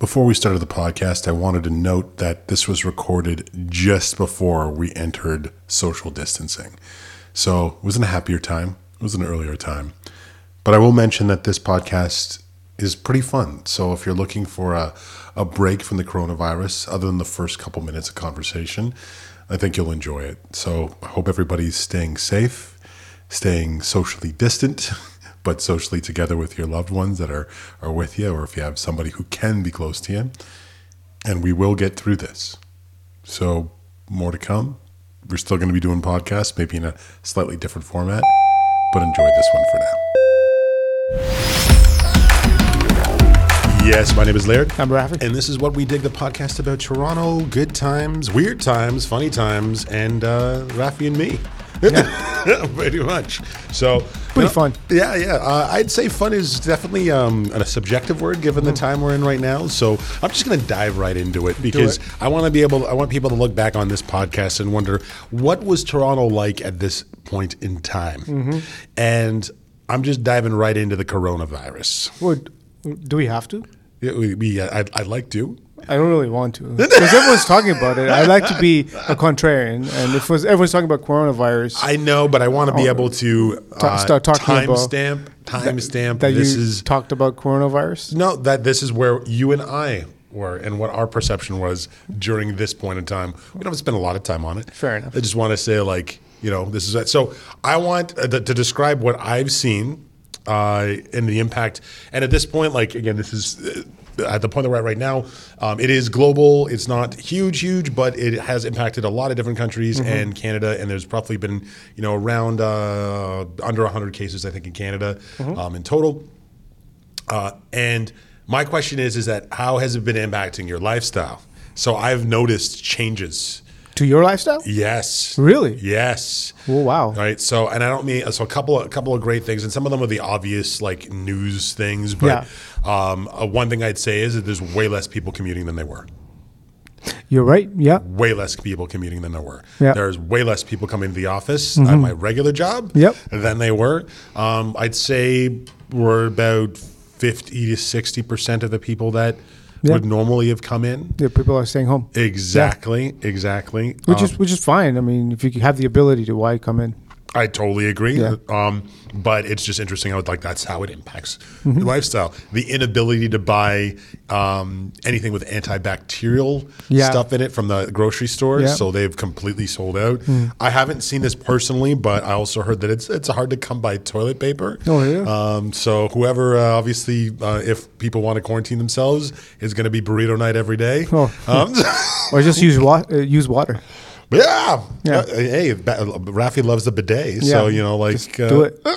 Before we started the podcast, I wanted to note that this was recorded just before we entered social distancing. So it wasn't a happier time, it was an earlier time. But I will mention that this podcast is pretty fun. So if you're looking for a, a break from the coronavirus, other than the first couple minutes of conversation, I think you'll enjoy it. So I hope everybody's staying safe, staying socially distant, but socially together with your loved ones that are, are with you, or if you have somebody who can be close to you. And we will get through this. So more to come. We're still going to be doing podcasts, maybe in a slightly different format, but enjoy this one for now. Yes, my name is Laird. I'm Rafford. And this is what we dig the podcast about Toronto, good times, weird times, funny times, and uh, Rafi and me. Pretty much. So Pretty fun. Yeah, yeah. Uh, I'd say fun is definitely um, a subjective word given the time we're in right now. So I'm just going to dive right into it because it. I want to be able. I want people to look back on this podcast and wonder what was Toronto like at this point in time, and I'm just diving right into the coronavirus. Well, do we have to? Yeah, we, we, I'd, I'd like to. I don't really want to because everyone's talking about it. I like to be a contrarian, and if was, everyone's talking about coronavirus, I know, but I want to be able to uh, start talking. Timestamp. that This you is talked about coronavirus. No, that this is where you and I were and what our perception was during this point in time. We don't have to spend a lot of time on it. Fair enough. I just want to say, like, you know, this is it. So I want uh, to, to describe what I've seen uh, and the impact. And at this point, like, again, this is. At the point that we're at right now, um, it is global. It's not huge, huge, but it has impacted a lot of different countries and Canada. And there's probably been, you know, around uh, under 100 cases, I think, in Canada um, in total. Uh, and my question is, is that how has it been impacting your lifestyle? So I've noticed changes. To your lifestyle? Yes. Really? Yes. Oh wow! Right. So, and I don't mean so a couple of a couple of great things, and some of them are the obvious like news things. But um, uh, one thing I'd say is that there's way less people commuting than they were. You're right. Yeah. Way less people commuting than there were. Yeah. There's way less people coming to the office at my regular job Yep. than they were. Um, I'd say we're about 50 to 60 percent of the people that Yeah. would normally have come in. Yeah, people are staying home, Exactly, exactly. which Um, is which is fine. I mean, if you have the ability to, why come in? I totally agree. Yeah. Um, but it's just interesting how like that's how it impacts Mm-hmm. your lifestyle. The inability to buy um, anything with antibacterial Yeah. stuff in it from the grocery stores, Yeah. Mm. so they've completely sold out. I haven't seen this personally, but I also heard that it's it's hard to come by toilet paper. Oh, yeah. Um, so whoever, uh, obviously, uh, if people want to quarantine themselves, is going to be burrito night every day. Oh. Um, Or just use wa- uh, use water. Yeah. Yeah. Uh, hey, Rafi loves the bidet, so Yeah. you know, like Just do it.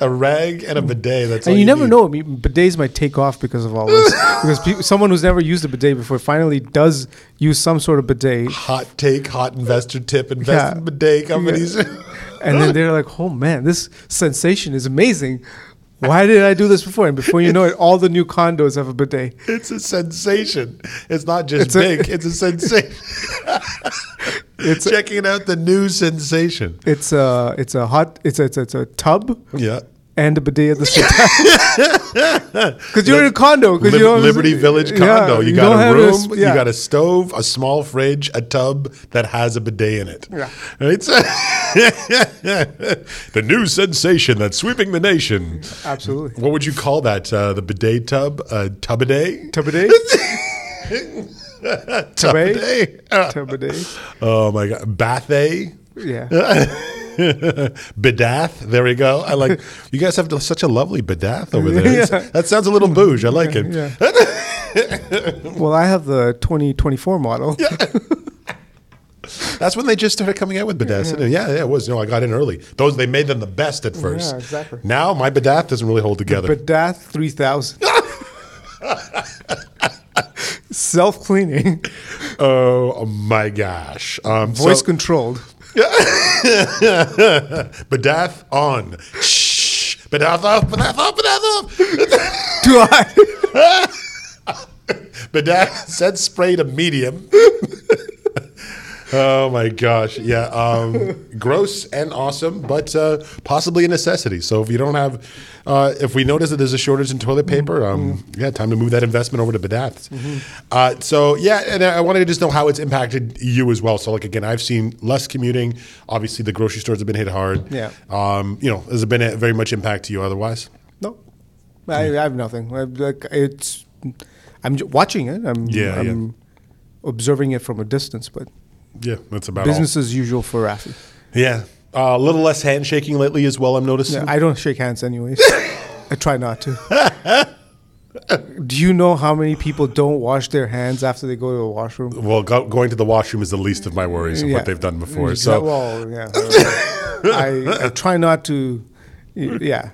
a rag and a bidet. That's all And you never need. know. I mean, bidets might take off because of all this. because pe- someone who's never used a bidet before finally does use some sort of bidet, Hot take, hot investor tip, invest Yeah. in bidet companies. and then they're like, "Oh man, this sensation is amazing. Why did I do this before?" And before you know it, all the new condos have a bidet. it's a sensation. It's not just It's a- big. it's a sensation. It's a, Checking out the new sensation. it's a it's a hot it's a, it's a, it's a tub Yeah. And a bidet at the same time. Because you're in a condo. Because Lib- you know Liberty Village Yeah, condo. you, got a room, yeah. you got a stove, a small fridge, a tub that has a bidet in it. Yeah. Right? So- the new sensation that's sweeping the nation. absolutely What would you call that? Uh, the bidet tub? Uh, tubidet? tub bidet. Tubidet? Uh, Tub bidet. oh my God. Bathay? Yeah. Bidath. There we go. I like. You guys have such a lovely Bedath over there. Yeah. That sounds a little bouge. I like it. Yeah. well, I have the 2024 model. Yeah. That's when they just started coming out with bidets. Yeah, yeah, it was. No, I got in early. Those they made them the best at first. Yeah, exactly. Now my Bedath doesn't really hold together. Bedath 3000. Self cleaning, oh my gosh. Um, voice so, controlled. bidath on. Shh. Bidath off. Bidath off. Bidath off. Do I? Bidath said spray to medium. Oh my gosh. Yeah. Um, gross and awesome, but uh, possibly a necessity. So if you don't have, uh, if we notice that there's a shortage in toilet paper, um, yeah, time to move that investment over to bidets. Uh, so yeah, and I wanted to just know how it's impacted you as well. So like again, I've seen less commuting. Obviously, the grocery stores have been hit hard. Yeah. Um, you know, has it been a very much impact to you otherwise? No, I, I have nothing. I, like it's, I'm watching it. I'm, Yeah, yeah. I'm observing it from a distance, but Yeah, that's about it. business as usual for Rafi. all. Yeah. Uh, a little less handshaking lately as well. I'm noticing. Yeah, I don't shake hands anyways. I try not to. Do you know how many people don't wash their hands after they go to the washroom? Well, go, going to the washroom is the least of my worries of Yeah. what they've done before. So, well, yeah. I, I try not to, yeah,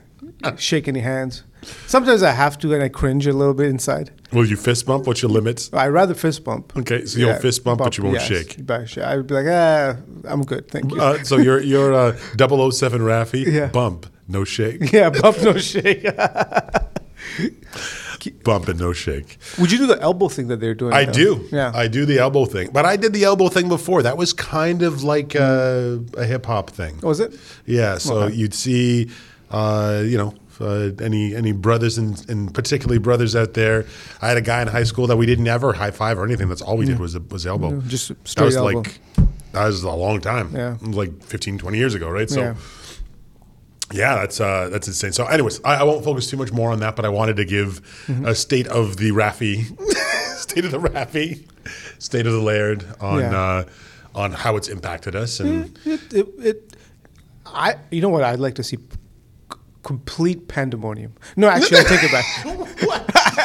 shake any hands. Sometimes I have to, and I cringe a little bit inside. will you fist bump? What's your limits? I rather fist bump. Okay, so you'll fist bump, but you won't yes, shake. I'd be like, ah, I'm good, thank you. Uh, so you're you're uh, 007 Raffy. Yeah. Bump, no shake. yeah, bump no shake. Bump and no shake. Would you do the elbow thing that they're doing? I now? do. Yeah. I do the elbow thing, but I did the elbow thing before. That was kind of like a, a hip hop thing. was it? Yeah, so Okay. you'd see, uh, you know, uh, any any brothers and, and particularly brothers out there. I had a guy in high school that we didn't ever high five or anything. That's all we did was was elbow. Yeah, just that straight was elbow. like that was a long time. Yeah. it was like 15, 20 years ago, right? So. Yeah. Yeah, that's uh, that's insane. So, anyways, I, I won't focus too much more on that, but I wanted to give Mm-hmm. a state of the Raffi, state of the Raffi, state of the Laird on Yeah. uh, on how it's impacted us, and It, it, it, I, you know what? I'd like to see complete pandemonium. No, actually, I take it back.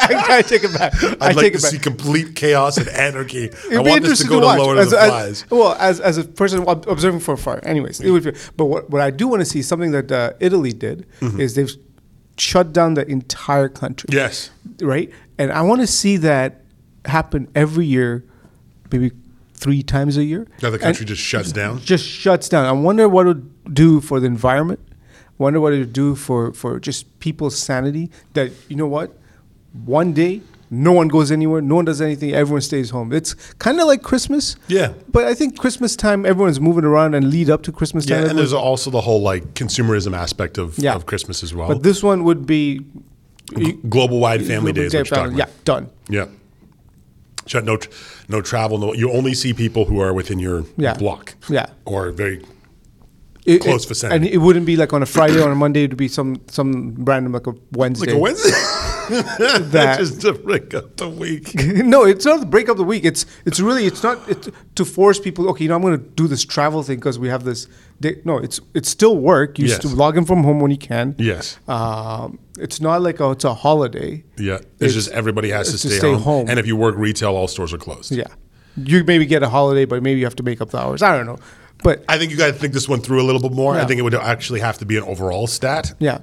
I, I take it back. I I'd like to see complete chaos and anarchy. I It'd want this to go to, watch. Lord of as, the as- Flies. well, as, as a person observing from afar. Anyways, it would be, but what, what I do want to see, something that uh, Italy did, is they've shut down the entire country. Mm-hmm. Yes. Right? And I want to see that happen every year, maybe three times a year. Now the And- country just shuts down. just shuts down. I wonder what it would do for the environment. Wonder what it would do for, for just people's sanity. That you know what, one day no one goes anywhere, no one does anything, everyone stays home. It's kind of like Christmas. Yeah. But I think Christmas time, everyone's moving around and lead up to Christmas time. Yeah, and everyone's- there's also the whole like consumerism aspect of, Yeah. of Christmas as well. but this one would be Global wide family days, Yeah, which yeah, done. Yeah. Shut no, tr- no travel. No, you only see people who are within your Yeah. block. Yeah. Or very It- Close it- vicinity. and it wouldn't be like on a Friday or a Monday. It would be some some random like a Wednesday. like a Wednesday. That- just to break up the week. no, it's not the break up the week. It's it's really it's not it's to force people. Okay, you know I'm going to do this travel thing because we have this. Day. No, it's it's still work. You Yes. still log in from home when you can. Yes. Um, it's not like oh, it's a holiday. Yeah. It's, It's- just everybody has to it's to stay, stay home. home. And if you work retail, all stores are closed. Yeah, you maybe get a holiday, but maybe you have to make up the hours. I don't know, but I think you got to think this one through a little bit more. I think it would actually have to be an overall stat. yeah,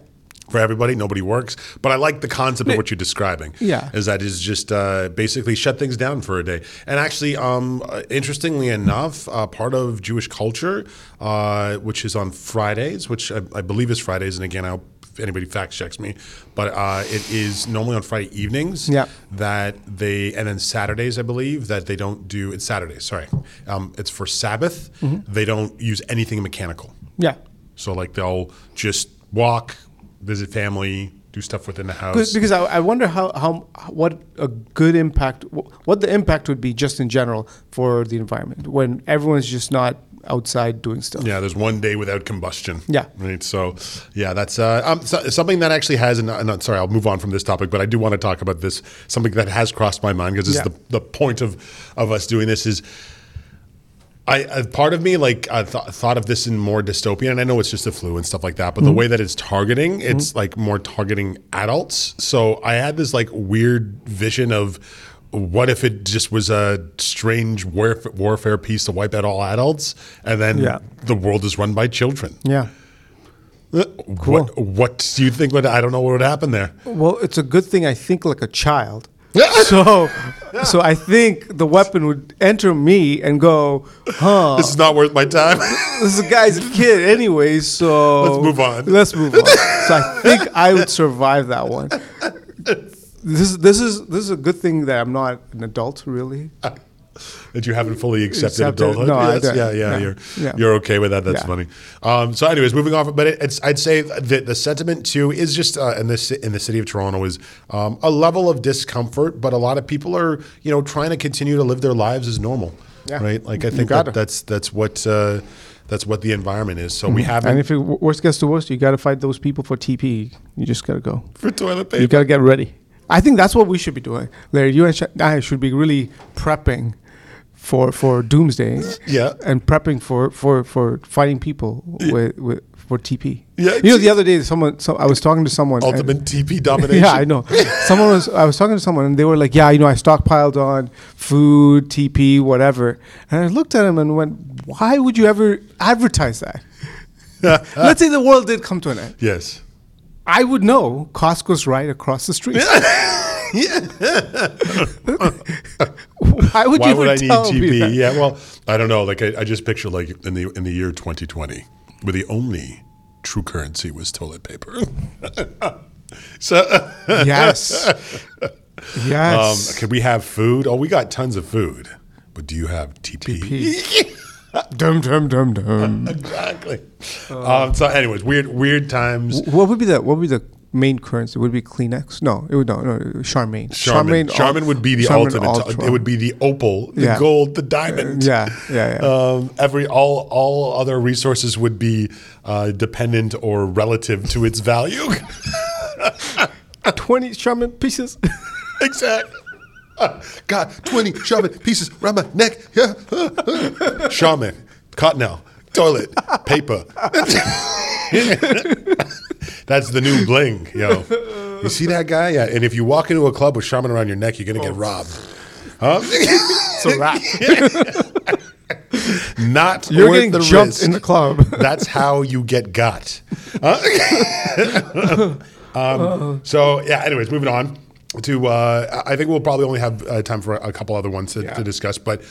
for everybody. Nobody works, but I like the concept of what you're describing. Yeah. is that is just uh, basically shut things down for a day. And actually, um, interestingly enough, uh, part of Jewish culture, uh, which is on Fridays, which I, I believe is Fridays, and again, I'll, if anybody fact checks me, but uh, it is normally on Friday evenings. Yeah. that they and then Saturdays, I believe that they don't do. It's Saturdays. Sorry, um, it's for Sabbath. Mm-hmm. They don't use anything mechanical. yeah. So like they'll just walk, visit family, do stuff within the house. Because- Because I, I wonder how, how what a good impact what the impact would be just in general for the environment when everyone's just not outside doing stuff. yeah, there's one day without combustion. Yeah. Right. So, yeah, that's uh, um, so, something that actually has. And uh, sorry, I'll move on from this topic, but I do want to talk about this. Something that has crossed my mind because Yeah. the, the point of of us doing this is. I, I part of me like I th- thought of this in more dystopian, and I know it's just the flu and stuff like that. But Mm-hmm. the way that it's targeting, it's like more targeting adults. So I had this like weird vision of what if it just was a strange warfare, warfare piece to wipe out all adults, and then Yeah. the world is run by children. Yeah. Uh, what what do you think would I don't know what would happen there? Well, it's a good thing I think like a child. so, so I think the weapon would enter me and go, huh? This is not worth my time. This guy's a guy's kid, anyways. So Let's move on. Let's move on. So I think I would survive that one. This is this is this is a good thing that I'm not an adult, really. that you haven't fully accepted Accepted. adulthood. No, I Yes, don't. yeah, yeah, No. You're Yeah. you're okay with that. That's Yeah. funny. Um, so, anyways, moving on. But it, it's I'd say that the sentiment too is just uh, in this in the city of Toronto is um, a level of discomfort, but a lot of people are you know trying to continue to live their lives as normal. Yeah. Right. Like I think that that's that's what. Uh, that's what the environment is. So we haven't And if it worst gets to worst, you got to fight those people for TP. You just got to go. for toilet paper. You got to get ready. I think that's what we should be doing. Larry, you and I should be really prepping for for doomsday. Yeah. And prepping for for for fighting people with with for TP. Yeah, You know, the other day, someone. So I was talking to someone. and- Ultimate TP domination. yeah, I know. Someone was. I was talking to someone, and they were like, "Yeah, you know, I stockpiled on food, TP, whatever." And I looked at him and went, "Why would you ever advertise that?" Let's say the world did come to an end. Yes. I would know Costco's right across the street. Why would Why you would I need tell me TP? that? Yeah, well, I don't know. Like I, I just picture like in the in the year 2020, where the only true currency was toilet paper. so, Yes. um, Yes. could we have food? Oh, we got tons of food, but do you have TP? Dum dum dum dum. exactly. um, so, anyways, weird weird times. What would be the what would be the main currency? Would it be Kleenex? No, it would no, no Charmaine. Charmin. Charmin would be the Charmin ultimate. Ultra. It would be the opal, the Yeah. gold, the diamond. Yeah, yeah, yeah. Um, every all all other resources would be uh, dependent or relative to its value. Twenty Charmin pieces. exactly. Got twenty Charmin pieces around my neck. Yeah. Charmin, cottonelle, toilet, paper. That's the new bling, yo. You see that guy? Yeah. And if you walk into a club with Charmin around your neck, you're gonna get robbed. Huh? so that Not you're worth getting the jumped risk. in the club. That's how you get got. Huh? um, so yeah. Anyways, moving on to. Uh, I think we'll probably only have uh, time for a couple other ones to, Yeah. to discuss, but.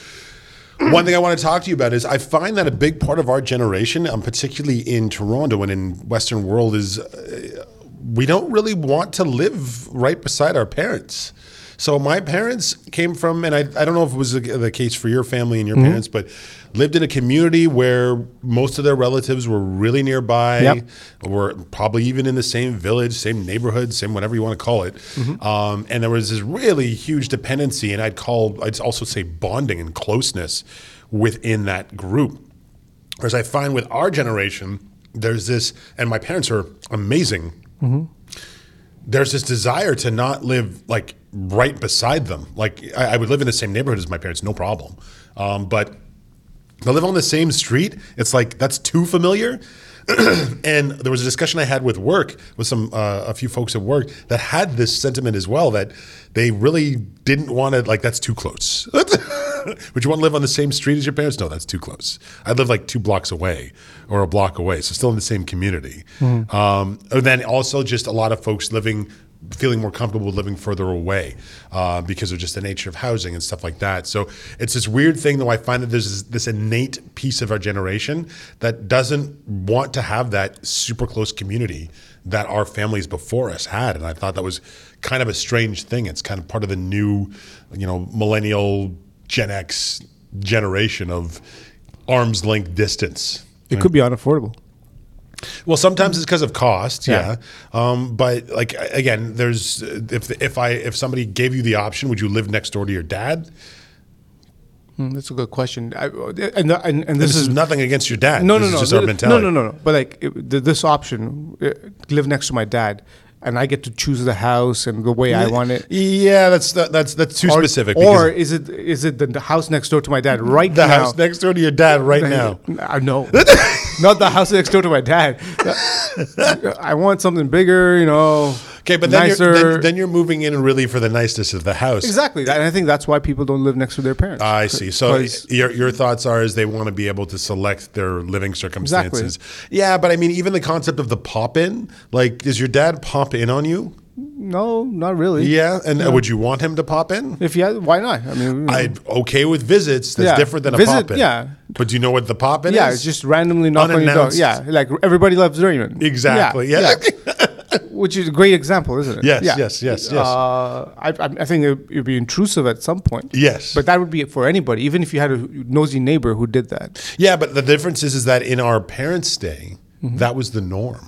One thing I want to talk to you about is I find that a big part of our generation, um, particularly in Toronto and in Western world, is uh, we don't really want to live right beside our parents. So my parents came from, and I, I don't know if it was the, the case for your family and your Mm-hmm. parents, but lived in a community where most of their relatives were really nearby, Yep. were probably even in the same village, same neighborhood, same whatever you want to call it. Mm-hmm. Um, and there was this really huge dependency, and I'd call, I'd also say bonding and closeness within that group. Whereas I find with our generation, there's this, and my parents are amazing. There's this desire to not live like right beside them. Like I, I would live in the same neighborhood as my parents, no problem. Um, but to live on the same street, it's like that's too familiar. and there was a discussion I had with work with some uh, a few folks at work that had this sentiment as well that they really didn't want to like that's too close. Would you want to live on the same street as your parents? No, that's too close. I'd live like two blocks away or a block away, so still in the same community. Um, and then also just a lot of folks living feeling more comfortable living further away uh, because of just the nature of housing and stuff like that. So it's this weird thing, though. I find that there's this, this innate piece of our generation that doesn't want to have that super close community that our families before us had, and I thought that was kind of a strange thing. It's kind of part of the new, you know, millennial Gen X generation of arm's length distance. It could be unaffordable. Well, sometimes it's because of cost, yeah. Yeah. Um, but like again, there's if if I if somebody gave you the option, would you live next door to your dad? Hmm, that's a good question. I, and, and, and This, this, is, nothing against your dad. no, this no, is no, just our no, mentality. no, no, no. But like it, this option, uh, live next to my dad, and I get to choose the house and the way I want it. Yeah, that's that, that's that's too Or, specific. or is it is it the, the house next door to my dad right the now? house next door to your dad right now. I know. Not the house next door to my dad. I want something bigger, you know. Okay, but then nicer. you're, then, then you're moving in really for the niceness of the house. exactly, and I think that's why people don't live next to their parents. I see. So your your thoughts are is they want to be able to select their living circumstances. Exactly. Yeah, but I mean, even the concept of the pop in, like, does your dad pop in on you? no, not really. Yeah, and uh, would you want him to pop in? If yeah, why not? I mean, I'm okay with visits. That's Yeah. different than a Visit, pop in. yeah. But do you know what the pop in yeah, is? it's just randomly knock on your door. Yeah, like everybody loves Raymond. Exactly. Yeah. which is a great example, isn't it? Yes, yes, yes, yes. Uh, I, I I think it would be intrusive at some point. Yes. But that would be for anybody, even if you had a nosy neighbor who did that. Yeah, but the difference is, is that in our parents' day, Mm-hmm. that was the norm.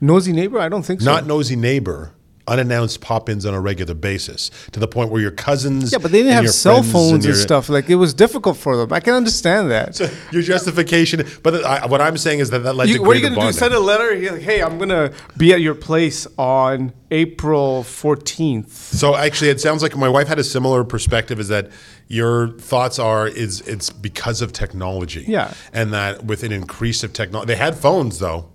Nosy neighbor? I don't think so. Not nosy neighbor, unannounced pop-ins on a regular basis to the point where your cousins. yeah, but they didn't have cell phones and, your- stuff. Like it was difficult for them. I can understand that. Your justification, but I, what I'm saying is that that led You- to what are you gonna do? Send a letter? Like, hey, I'm gonna be at your place on April 14th. So actually, it sounds like my wife had a similar perspective. Is that your thoughts are? Is it's because of technology? Yeah. and that with an increase of technology, they had phones though.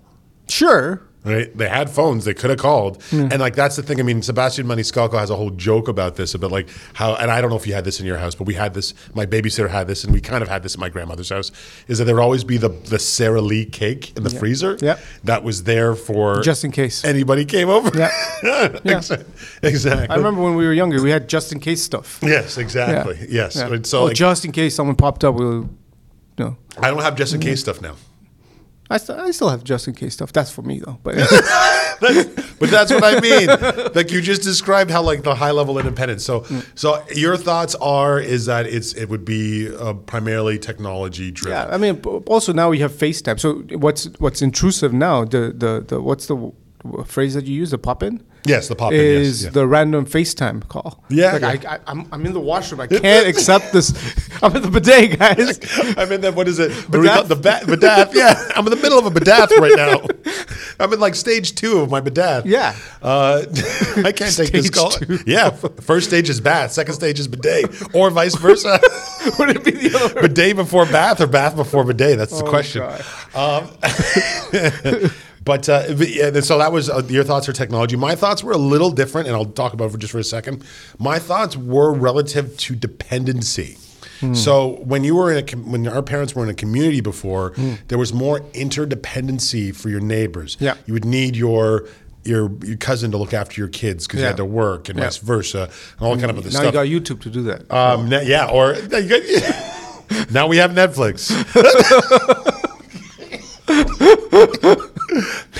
Sure. Right? They had phones. They could have called, and like that's the thing. I mean, Sebastian Maniscalco has a whole joke about this, about like how, and I don't know if you had this in your house, but we had this. My babysitter had this, and we kind of had this at my grandmother's house. Is that there would always be the the Sara Lee cake in the freezer? Yeah. that was there for Just in case. anybody came over. Yeah. Yeah. Exactly. I remember when we were younger, we had just in case stuff. Yes, exactly. Yes. So oh, like, just in case someone popped up, we'll. No. I don't have just in case stuff now. I, st- I still have just in case stuff. That's for me though. But but that's what I mean. like you just described how like the high level independence. So so your thoughts are is that it's it would be uh, primarily technology driven. yeah, I mean, also now we have FaceTime. So what's what's intrusive now? The the, the what's the phrase that you use? The pop in. Yes, the pop is Yes, yeah. the random FaceTime call. Yeah, like yeah. I, I, I'm, I'm in the washroom. I can't accept this. I'm in the bidet, guys. I'm in the what is it? What do we Badath? call it? The ba- badath. Yeah, I'm in the middle of a badath right now. I'm in like stage two of my badath. Yeah. Uh, I can't take this call. two. Yeah, first stage is bath, second stage is bidet, or vice versa. Would it be the other? bidet before bath or bath before bidet? That's the Oh, question. But, uh, yeah, so that was uh, your thoughts are technology. My thoughts were a little different, and I'll talk about it for just for a second. My thoughts were relative to dependency. Hmm. So when you were in a com- when our parents were in a community before, Hmm. there was more interdependency for your neighbors. Yeah. you would need your your, your cousin to look after your kids because you had to work and Yeah. vice versa, and all kind of other Now stuff. Now you got YouTube to do that. Um, yeah, or now got- now we have Netflix.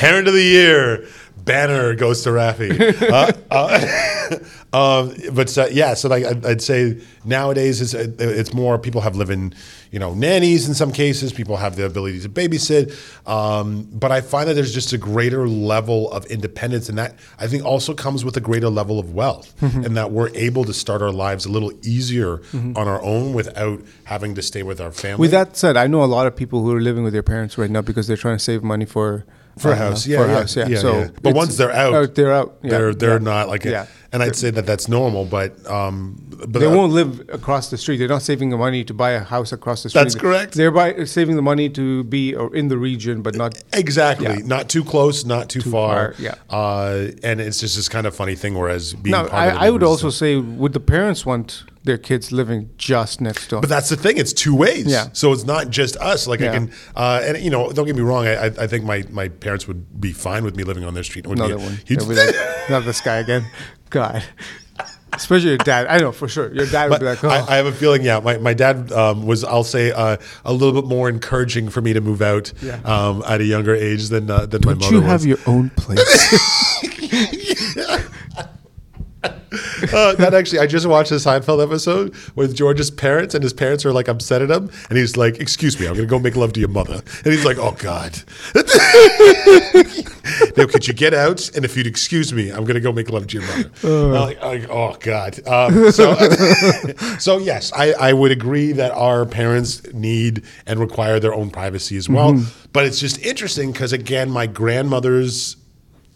Parent of the year banner goes to Rafi. Uh, uh, um, but uh, yeah, so like I'd, I'd say nowadays it's, it's more people have live-in, you know, nannies in some cases. People have the ability to babysit, um, but I find that there's just a greater level of independence, and that I think also comes with a greater level of wealth, and that we're able to start our lives a little easier on our own without having to stay with our family. With that said, I know a lot of people who are living with their parents right now because they're trying to save money for For a uh, house, yeah, for a yeah, house, yeah. yeah, so yeah. But it's- once they're out, uh, they're out. Yeah, they're they're yeah. not like, Yeah. and I'd say that that's normal, but um, but They uh, won't live across the street. They're not saving the money to buy a house across the street. That's correct. They're by, saving the money to be or in the region, but not. Exactly. Yeah. Not too close, not too, far. far, yeah. Uh, and it's just this kind of funny thing. Whereas being Now, part of the I, I would also say, would the parents want their kids living just next door? But that's the thing; it's two ways. Yeah. So it's not just us. Like I can, uh, and you know, don't get me wrong. I, I think my, my parents would be fine with me living on their street. It would no, be they a wouldn't. huge- They'll be like, not this guy again. God. Especially your dad. I know for sure. Your dad would But be like, oh. I, I have a feeling, yeah. My, my dad um, was, I'll say, uh, a little bit more encouraging for me to move out Yeah. um, at a younger age than uh, than my Don't mother you was. have your own place? Uh, that actually, I just watched a Seinfeld episode with George's parents, and his parents are like upset at him, and he's like, "Excuse me, I'm gonna go make love to your mother," and he's like, "Oh God." now, could you get out? And if you'd excuse me, I'm gonna go make love to your mother. I'm like, like, oh God. Um, so, so yes, I, I would agree that our parents need and require their own privacy as well. But it's just interesting because again, my grandmother's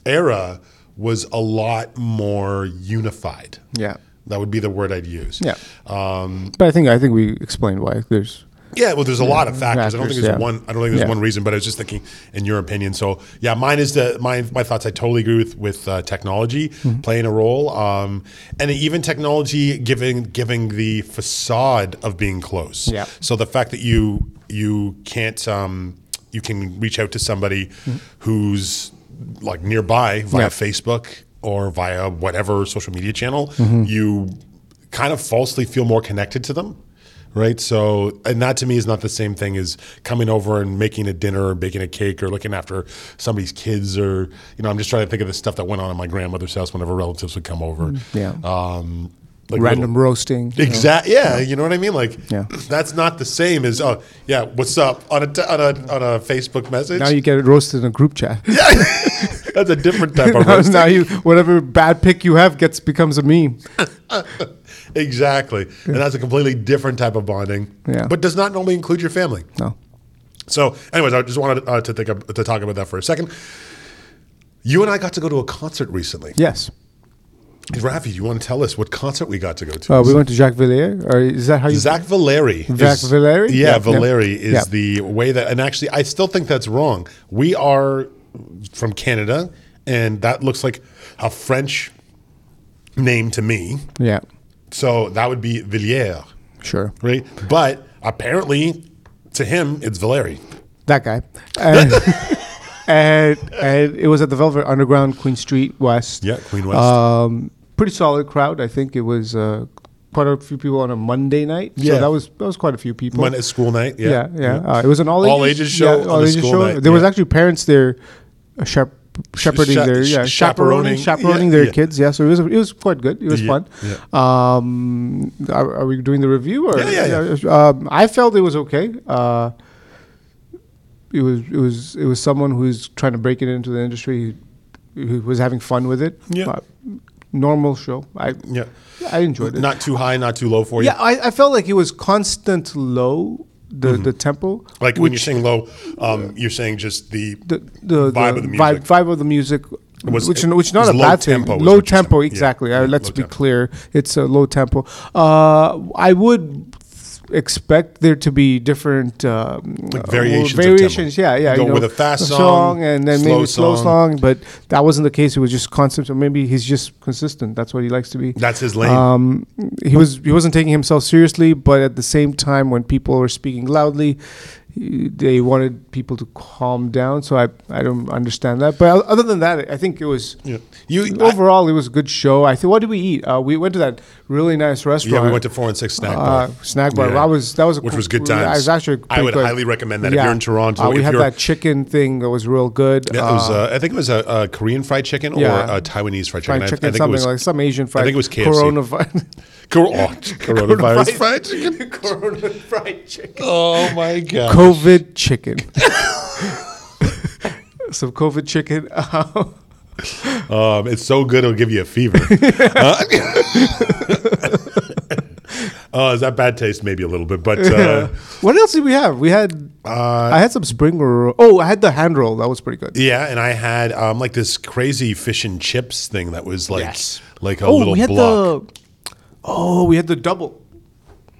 era was a lot more unified. yeah. That would be the word I'd use. Yeah. Um, But I think I think we explained why. There's yeah. Well, there's a lot of factors. I don't think there's yeah. one. I don't think there's Yeah. one reason. But I was just thinking, in your opinion. So yeah, mine is the my my thoughts. I totally agree with with uh, technology Mm-hmm. playing a role, um, and even technology giving giving the facade of being close. Yeah. So the fact that you you can't um, you can reach out to somebody who's like nearby via. Facebook or via whatever social media channel, Mm-hmm. you kind of falsely feel more connected to them. right? So, and that to me is not the same thing as coming over and making a dinner or baking a cake or looking after somebody's kids or, you know, I'm just trying to think of the stuff that went on at my grandmother's house whenever relatives would come over. Yeah. Um, like Random little- roasting. you know. Exact. Yeah, you know what I mean. Like, Yeah. that's not the same as, oh, yeah, what's up on a t- on a on a Facebook message. Now you get it roasted in a group chat. Yeah, that's a different type of now, roasting. now you whatever bad pick you have gets becomes a meme. Exactly, and that's a completely different type of bonding. Yeah. but does not normally include your family. No. So, anyways, I just wanted uh, to think of, to talk about that for a second. You and I got to go to a concert recently. Yes. Rafi, do you want to tell us what concert we got to go to? Uh, we went to Jacques Villiers, or is that how you? Zach Villere. Zach is- Villere? Yeah, Yeah, yeah. Villere is Yeah. the way that, and actually, I still think that's wrong. We are from Canada, and that looks like a French name to me. Yeah. So that would be Villiers, Sure. right? But apparently, to him, it's Villere. That guy. And, and and it was at the Velvet Underground, Queen Street West. Yeah, Queen West. Um, pretty solid crowd. I think it was uh, quite a few people on a Monday night. Yeah. So that was that was quite a few people. Monday school night. Yeah, yeah, yeah. Uh, it was an all All ages, ages show Yeah, all ages show. night, There was actually parents there, uh, shep- shepherding Cha- their yeah chaperoning chaperoning, yeah, their yeah. kids. Yeah, so it was it was quite good. It was Yeah, fun. Um, are, are we doing the review or Yeah, yeah, Um, I felt it was okay. Uh, it was it was it was someone who's trying to break it into the industry, who, who was having fun with it. Yeah. Uh, normal show. I yeah. I enjoyed it. Not too high, not too low for you. yeah, I, I felt like it was constant low. The the tempo. Mm-hmm. Like when you're saying low, um, you're saying just the, the the, vibe the of the music. vibe of the music, was- which it which is not a low bad tempo thing. Low tempo, exactly. yeah, Uh, let's be tempo. clear. It's a low tempo. Uh, I would expect there to be different um, Like uh, variations of variations. Yeah, yeah. Go you know, with a fast song, and then slow maybe slow song. song. But that wasn't the case. It was just constant. So maybe he's just consistent. That's what he likes to be. that's his lane. Um, he was he wasn't taking himself seriously, but at the same time, when people were speaking loudly, they wanted people to calm down. So I I don't understand that. But other than that, I think it was yeah. You overall it was a good show. I think what did we eat? Uh, we went to that really nice restaurant. yeah, we went to four and six snack uh, bar. snack bar. Yeah. That was that was a Which cool- was good times. was actually I would good. highly recommend that if you're in Toronto, Uh, we had that chicken thing that was real good. Yeah, it was. Uh, Uh, I think it was a, a Korean fried chicken or a Taiwanese fried chicken. fried I- I, think something it was, like some Asian fried. I think it was KFC. Coronavirus. Cor- oh, coronavirus fried chicken. Corona fried chicken. Oh my god! COVID chicken. Some COVID chicken. Um, it's so good it'll give you a fever. Uh, Oh, is that bad taste? Maybe a little bit, but uh, what else did we have? We had. I had some spring roll. Oh, I had the hand roll. That was pretty good. yeah. And I had um, like this crazy fish and chips thing that was like Yes. like a oh, little we had block. the. Oh, we had the double.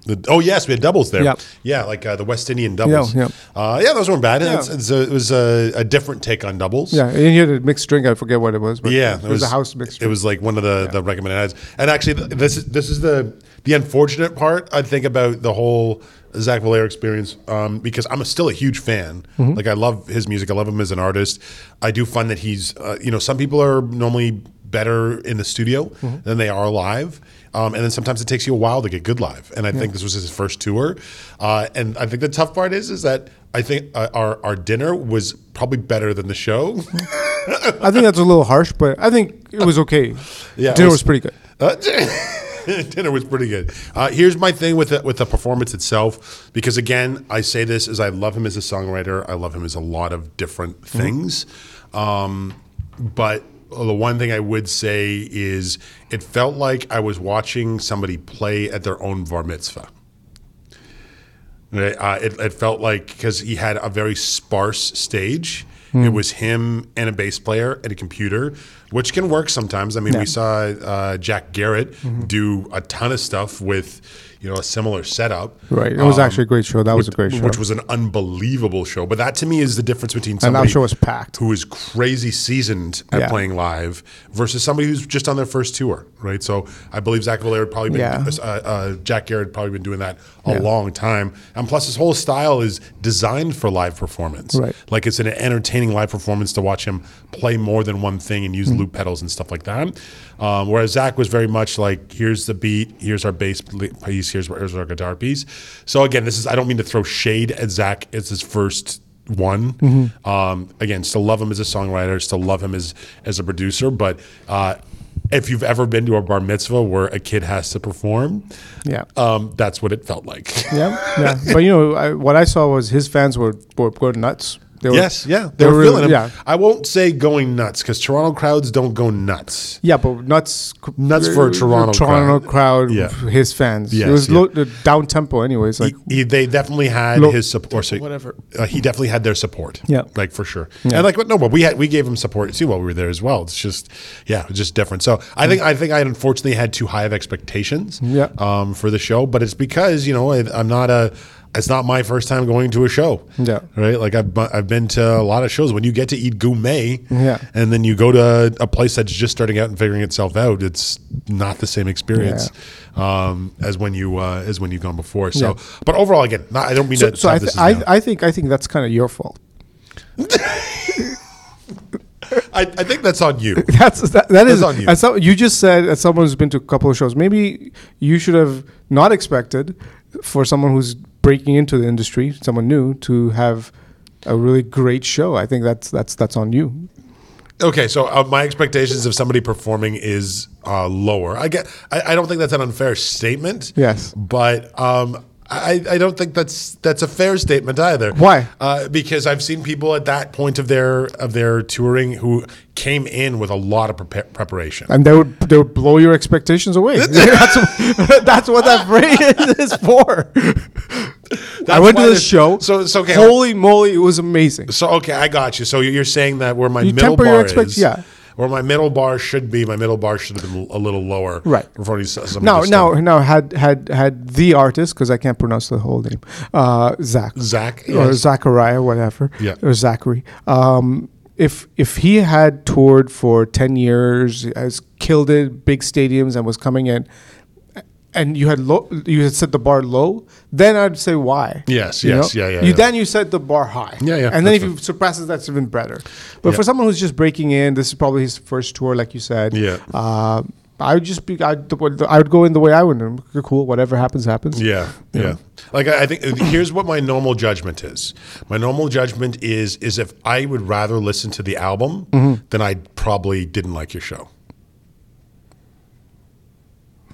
The, oh yes, we had doubles there. Yep. Yeah, like uh, the West Indian doubles. Yeah, yeah. Uh, yeah, those weren't bad. Yeah. It's, it's a, it was a, a different take on doubles. Yeah, and you had a mixed drink. I forget what it was. But Yeah, it was, a house mixed It was like one of the, the recommended ads. And actually, this is this is the the unfortunate part I think about the whole Zach Villere experience um, because I'm a, still a huge fan. Mm-hmm. Like I love his music. I love him as an artist. I do find that he's uh, you know some people are normally better in the studio Mm-hmm. than they are live. Um, and then sometimes it takes you a while to get good live, and I think this was his first tour. Uh, and I think the tough part is, is that I think uh, our our dinner was probably better than the show. I think that's a little harsh, but I think it was okay. Yeah, dinner was- was, pretty good. Uh, dinner was pretty good. Uh, here's my thing with the, with the performance itself, because again, I say this as I love him as a songwriter. I love him as a lot of different things. Um, but the one thing I would say is it felt like I was watching somebody play at their own bar mitzvah. Uh, it, it felt like because he had a very sparse stage. It was him and a bass player and a computer, which can work sometimes. I mean, we saw uh, Jack Garratt do a ton of stuff with, you know, a similar setup. Right. It was Um, actually a great show. That was a great show. Which was an unbelievable show. But that to me is the difference between and somebody that show was packed. who is crazy seasoned at Yeah. playing live versus somebody who's just on their first tour, right? So I believe Zach Villere had probably been, Yeah. uh, uh, Jack Garratt had probably been doing that a Yeah. long time. And plus, his whole style is designed for live performance. Right. Like it's an entertaining live performance to watch him play more than one thing and use Mm-hmm. loop pedals and stuff like that. Um, whereas Zach was very much like, here's the beat, here's our bass piece, Here's here's our guitar piece. So again, this is I don't mean to throw shade at Zach. It's his first one. Mm-hmm. Um, again, still love him as a songwriter. Still love him as as a producer. But uh, if you've ever been to a bar mitzvah where a kid has to perform, Yeah. um, that's what it felt like. Yeah, yeah. But you know, I, what I saw was his fans were were going nuts. They were, Yes, yeah, they they were were feeling him. yeah. I won't say going nuts because Toronto crowds don't go nuts. Yeah, but nuts. Nuts for a Toronto Toronto crowd. Yeah. his fans. Yes, it was yeah. low, down tempo, anyways. Like He, they definitely had Low- his support. So, whatever. Uh, he definitely had their support. Yeah. like for sure. Yeah. And like, but no, but we had we gave him support too while we were there as well. It's just, yeah, it's just different. So I think I think I unfortunately had too high of expectations. Yeah. Um, for the show, but it's because you know I, I'm not a. It's not my first time going to a show. Yeah. Right. Like I've I've been to a lot of shows. When you get to eat gourmet. Yeah. And then you go to a, place that's just starting out and figuring itself out. It's not the same experience. Um, as when you uh, as when you've gone before. So, Yeah. but overall, again, not, I don't mean so, to. so I, th- I, I think I think that's kind of your fault. I, I think that's on you. That's that, that is on you. As so, you just said as someone who's been to a couple of shows, maybe you should have not expected for someone who's breaking into the industry, someone new, to have a really great show. I think that's that's that's on you. Okay, so uh, my expectations of somebody performing is uh, lower. I get. I, I don't think that's an unfair statement. Yes. but um, I, I don't think that's that's a fair statement either. Why? Uh, because I've seen people at that point of their of their touring who came in with a lot of prepa- preparation. and they would they would blow your expectations away. that's, what, that's what that phrase is for. I went to the show. so- so, okay. holy moly, it was amazing. So okay, I got you. So you're saying that where my You middle bar expect- is, yeah. Where my middle bar should be, my middle bar should have been a little lower, Right. Before he some no, no. the now, stuff. now, had had had the artist because I can't pronounce the whole name, uh, Zach, Zach, or. Zachariah, whatever, Yeah. or Zachary. Um, if if he had toured for ten years, has killed it, big stadiums, and was coming in, and you had low, you had set the bar low, then I'd say why. Yes, You yes, yeah, yeah, You yeah. then you set the bar high. Yeah, yeah, And then if you surpass it, that's even better. But Yeah. for someone who's just breaking in, this is probably his first tour, like you said. Yeah. Uh, I would just be. I I would go in the way I would. Cool. Whatever happens, happens. Yeah, yeah. Like I I think here's what my normal judgment is. My normal judgment is is if I would rather listen to the album, Mm-hmm. then I probably didn't like your show.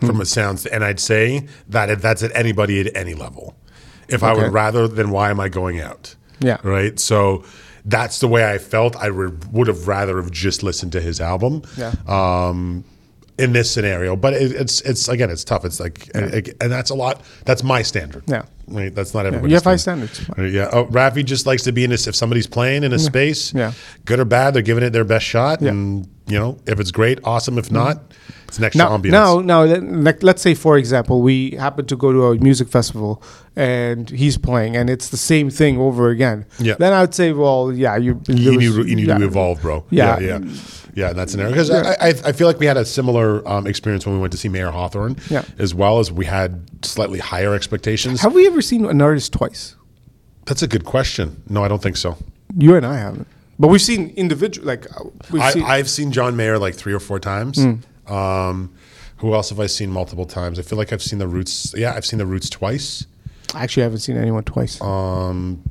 From a sounds, and I'd say that if that's at anybody at any level. If I Okay. would rather, then why am I going out? Yeah. Right. So that's the way I felt. I would would have rather have just listened to his album. Yeah. Um, in this scenario, but it, it's it's again, it's tough. It's like, and, and that's a lot. That's my standard. Yeah. Right. That's not everybody. You have high standards. Yeah. Oh, Rafi just likes to be in this. If somebody's playing in a space, Yeah. good or bad, they're giving it their best shot. Yeah. And you know, if it's great, awesome. If not, mm-hmm. it's next Now, ambiance. now, now, let, let's say, for example, we happen to go to a music festival and he's playing, and it's the same thing over again. Yeah. Then I would say, well, yeah, you you need, you need yeah. to evolve, bro. Yeah. yeah, yeah. Yeah, in that scenario, because Yeah. I, I, I feel like we had a similar um, experience when we went to see Mayer Hawthorne, Yeah. as well as we had slightly higher expectations. Have we ever seen an artist twice? That's a good question. No, I don't think so. You and I haven't, but we've seen individual. Like uh, we've I, seen. I've seen John Mayer like three or four times. Hmm. Um, who else have I seen multiple times? I feel like I've seen the Roots. Yeah, I've seen the Roots twice. actually, I haven't seen anyone twice. Um,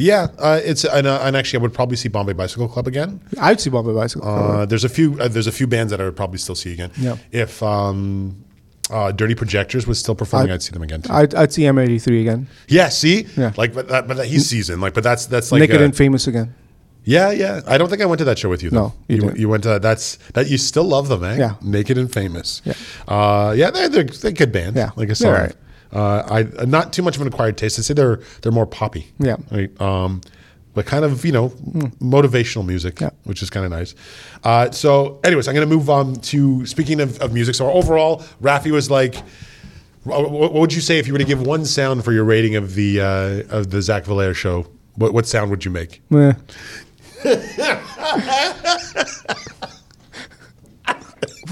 yeah, uh, it's and, uh, and actually, I would probably see Bombay Bicycle Club again. I'd see Bombay Bicycle. Club. Uh, there's a few. Uh, there's a few bands that I would probably still see again. Yeah. If um, uh, Dirty Projectors was still performing, I'd- I'd, see them again too. I'd, I'd see M83 again. yeah. See. Yeah. Like, but that, but that, he's seasoned. Like, but that's that's like. Naked and Famous again. yeah, yeah. I don't think I went to that show with you. Though. No, you you, you went to that. that's that. You still love them, eh? Yeah. Naked and Famous. Yeah. Uh, yeah. They're they're, they're good band. Yeah. Like I said. all right. Uh, I not too much of an acquired taste. I'd say they're they're more poppy. Yeah. Right. Um, but kind of you know motivational music, Yeah. which is kind of nice. Uh, so, anyways, I'm going to move on to speaking of, of music. So overall, Rafi was like. What would you say if you were to give one sound for your rating of the uh, of the Zach Villere show? What what sound would you make? Meh.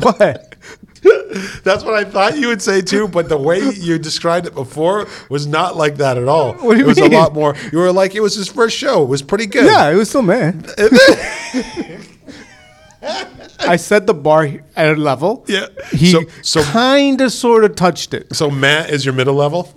what? That's what I thought you would say too, but the way you described it before was not like that at all. What do you it was mean? a lot more. You were like, it was his first show. It was pretty good. Yeah, it was still meh. I set the bar at a level. Yeah. He So- so- kind of sort of touched it So Matt is your middle level.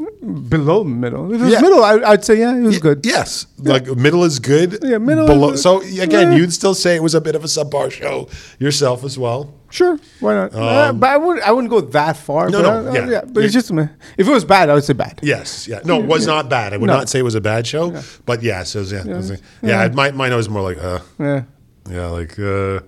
below middle. If it was Yeah. middle, I, I'd say yeah, it was good. Yes, like middle is good. Yeah, middle Below, so again, yeah. you'd still say it was a bit of a subpar show yourself as well. Sure, why not? Uh, but I wouldn't. I wouldn't go that far. Um, No, but no, I- yeah. But it's just if it was bad, I would say bad. Yes, yeah. No, it was not bad. I would No. not say it was a bad show, but yes, it was. Yeah, it was, yeah. My my nose more like uh, Yeah. yeah, like uh,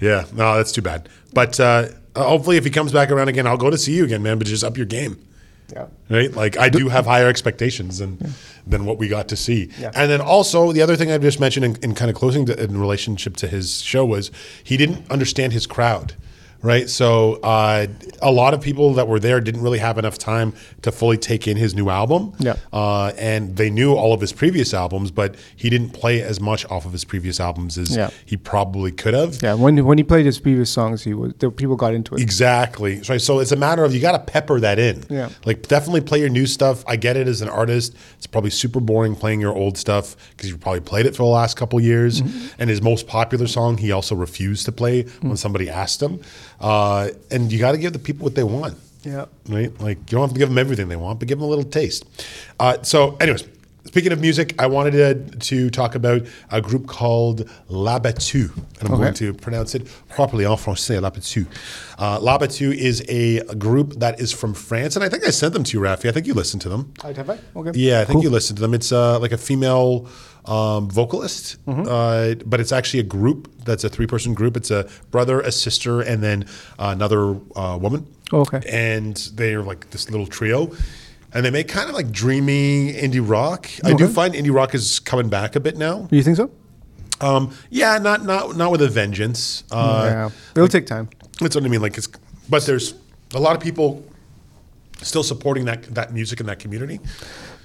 yeah. No, that's too bad. But uh, hopefully, if he comes back around again, I'll go to see you again, man. But just up your game. Yeah. right? Like I do have higher expectations than than what we got to see. Yeah. And then also the other thing I just mentioned in, in kind of closing to, in relationship to his show was he didn't understand his crowd. Right, so uh, a lot of people that were there didn't really have enough time to fully take in his new album. Yeah. uh, and they knew all of his previous albums, but he didn't play as much off of his previous albums as Yeah. he probably could have. Yeah. When when he played his previous songs, he was the people got into it. Exactly. So, so it's a matter of you got to pepper that in. Yeah. Like definitely play your new stuff. I get it as an artist. It's probably super boring playing your old stuff because you probably played it for the last couple years. Mm-hmm. And his most popular song, he also refused to play when somebody asked him. Uh, and you got to give the people what they want. Yeah. Right. Like you don't have to give them everything they want, but give them a little taste. Uh, so, anyways. Speaking of music, I wanted to, to talk about a group called La Battue, and I'm Okay. going to pronounce it properly en français, La Battue. Uh, La Battue is a group that is from France, and I think I sent them to you, Rafi. I think you listened to them. Right, have I? Okay. Yeah, I think Cool. you listened to them. It's uh, like a female um, vocalist, Mm-hmm. uh, but it's actually a group that's a three person group. It's a brother, a sister, and then another uh, woman. Okay. And they're like this little trio. And they make kind of like dreamy indie rock. I do find indie rock is coming back a bit now. Do you think so? Um, yeah, not not not with a vengeance. Uh, yeah. It'll take time. That's what I mean. Like it's, but there's a lot of people still supporting that that music in that community.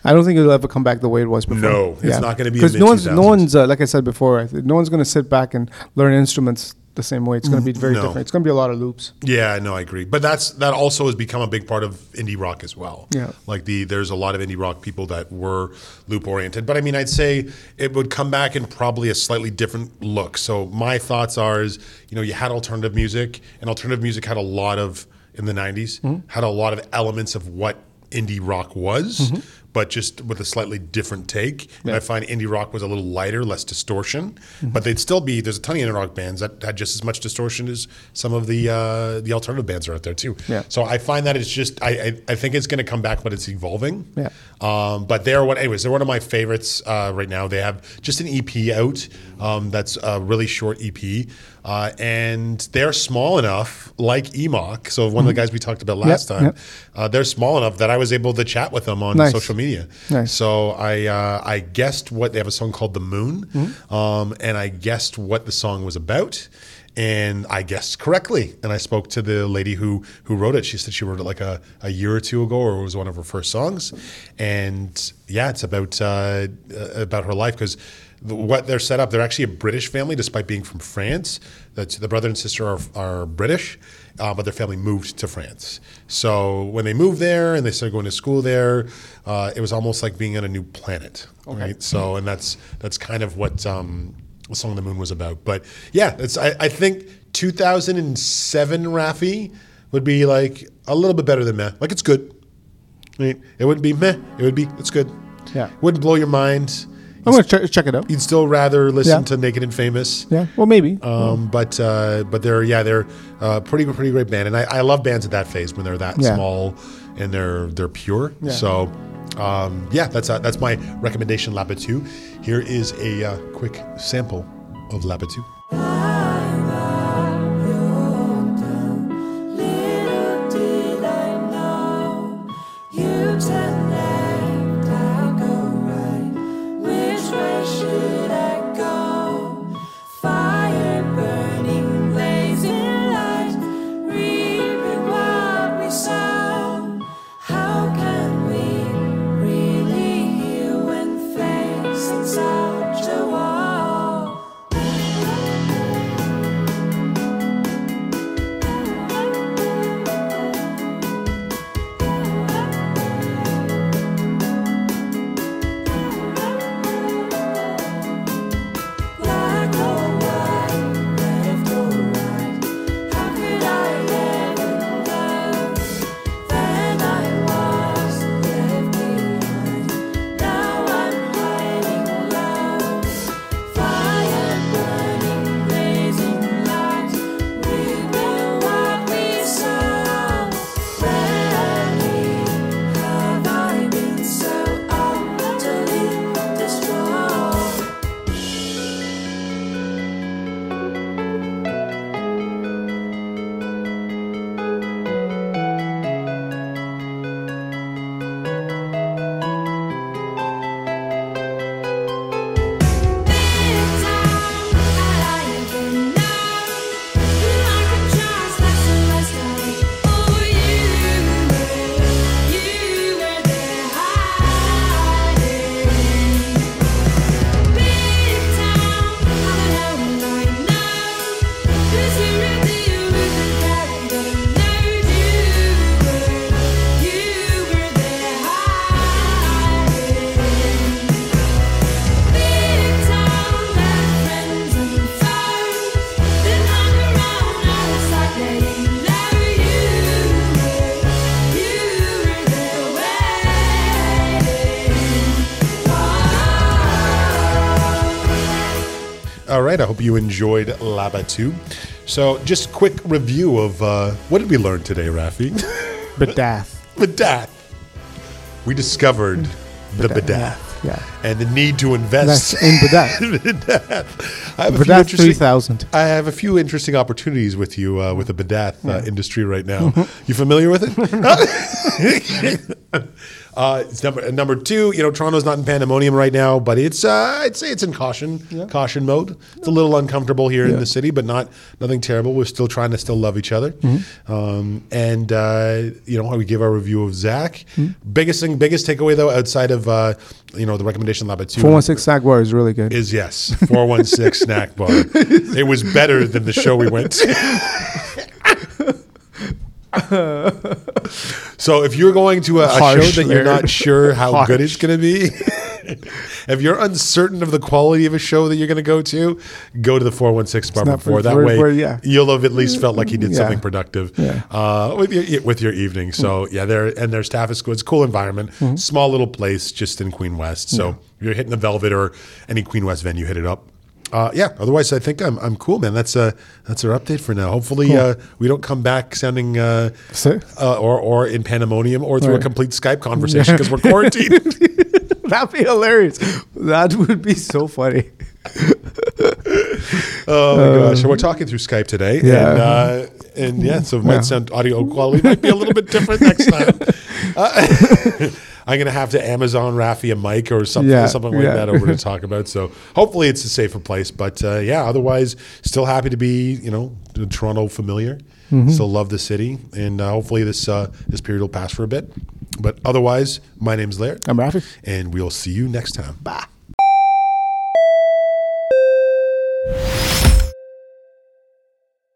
I don't think it'll ever come back the way it was before. No, it's not gonna be because no one's no one's uh, like I said before. No one's going to sit back and learn instruments the same way. It's going to be mm-hmm. very No. different. It's going to be a lot of loops. Yeah, no, I agree. But that's that also has become a big part of indie rock as well. Yeah. Like the there's a lot of indie rock people that were loop oriented. But I mean I'd say it would come back in probably a slightly different look. So my thoughts are is, you know, you had alternative music and alternative music had a lot of in the 90s mm-hmm. had a lot of elements of what indie rock was. Mm-hmm. But just with a slightly different take. And I find indie rock was a little lighter, less distortion. But they'd still be. There's a ton of indie rock bands that had just as much distortion as some of the uh, the alternative bands are out there too. Yeah. So I find that it's just I I, I think it's going to come back, but it's evolving. Yeah. Um, but they're what anyways. They're one of my favorites uh, right now. They have just an EP out. Um, that's a really short EP, uh, and they're small enough, like Emok. So one of the guys we talked about last Yep, time, yep. uh, they're small enough that I was able to chat with them on Nice. social media. Nice. So I uh, I guessed what they have a song called "The Moon," Mm-hmm. um, and I guessed what the song was about, and I guessed correctly. And I spoke to the lady who who wrote it. She said she wrote it like a, a year or two ago, or it was one of her first songs. And yeah, it's about uh, about her life because. What they're set up, they're actually a British family, despite being from France. That's the brother and sister are, are British, uh, but their family moved to France. So when they moved there and they started going to school there, uh, it was almost like being on a new planet, right? So, and that's that's kind of what um, the Song of the Moon was about. But yeah, it's I, I think 2007 Rafi would be like a little bit better than meh. Like it's good. Right? It wouldn't be meh. It would be it's good. Yeah. Wouldn't blow your mind. I'm going to check, it out. You'd still rather listen Yeah. to Naked and Famous. Yeah. Well, maybe. Um, but uh, but they're yeah they're uh, pretty pretty great band and I, I love bands at that phase when they're that Yeah. small and they're they're pure Yeah. so um, yeah that's uh, that's my recommendation La Battue here is a uh, quick sample of La Battue right. I hope you enjoyed La Battue. So, just quick review of uh, what did we learn today, Rafi? Bedath. Bedath. We discovered the bedath. Yeah. And the need to invest That's in Bedath. Badath. I have a few interesting- 3000. I have a few interesting opportunities with you uh, with the Badath uh, industry right now. You familiar with it? Uh, it's number number two. You know, Toronto's not in pandemonium right now, but it's uh, I'd say it's in caution caution mode. It's a little uncomfortable here in the city, but not nothing terrible. We're still trying to still love each other. Mm-hmm. Um, and uh, you know, we give our review of Zach. Mm-hmm. Biggest thing, biggest takeaway though, outside of uh, you know the recommendation La Battue 416 Snack Bar is really good. is yes, 416 snack bar. It was better than the show we went to. so if you're going to a, a show Harsh that you're not sure how good it's going to be, if you're uncertain of the quality of a show that you're going to go to, go to the 416 bar before. That way, for- yeah. you'll have at least felt like you did Yeah. something productive Yeah. uh, with your with your evening. So yeah, there and their staff is good. It's a cool environment, Mm-hmm. small little place just in Queen West. So if you're hitting the Velvet or any Queen West venue, hit it up. Uh, yeah. Otherwise, I think I'm I'm cool, man. That's uh that's our update for now. Hopefully, uh, we don't come back sounding uh, So- uh, or or in pandemonium or through a complete Skype conversation because we're quarantined. That'd be hilarious. That would be so funny. oh my gosh! We're talking through Skype today, Yeah. and uh, and yeah, so it might Yeah. sound audio quality might be a little bit different next time. I'm gonna have to Amazon Rafi a mic or something, Yeah, something like yeah. that over to talk about. So hopefully it's a safer place. But uh, yeah, otherwise, still happy to be you know Toronto familiar. Mm-hmm. Still love the city, and uh, hopefully this uh, this period will pass for a bit. But otherwise, my name's Laird, I'm Rafi. and we'll see you next time. Bye.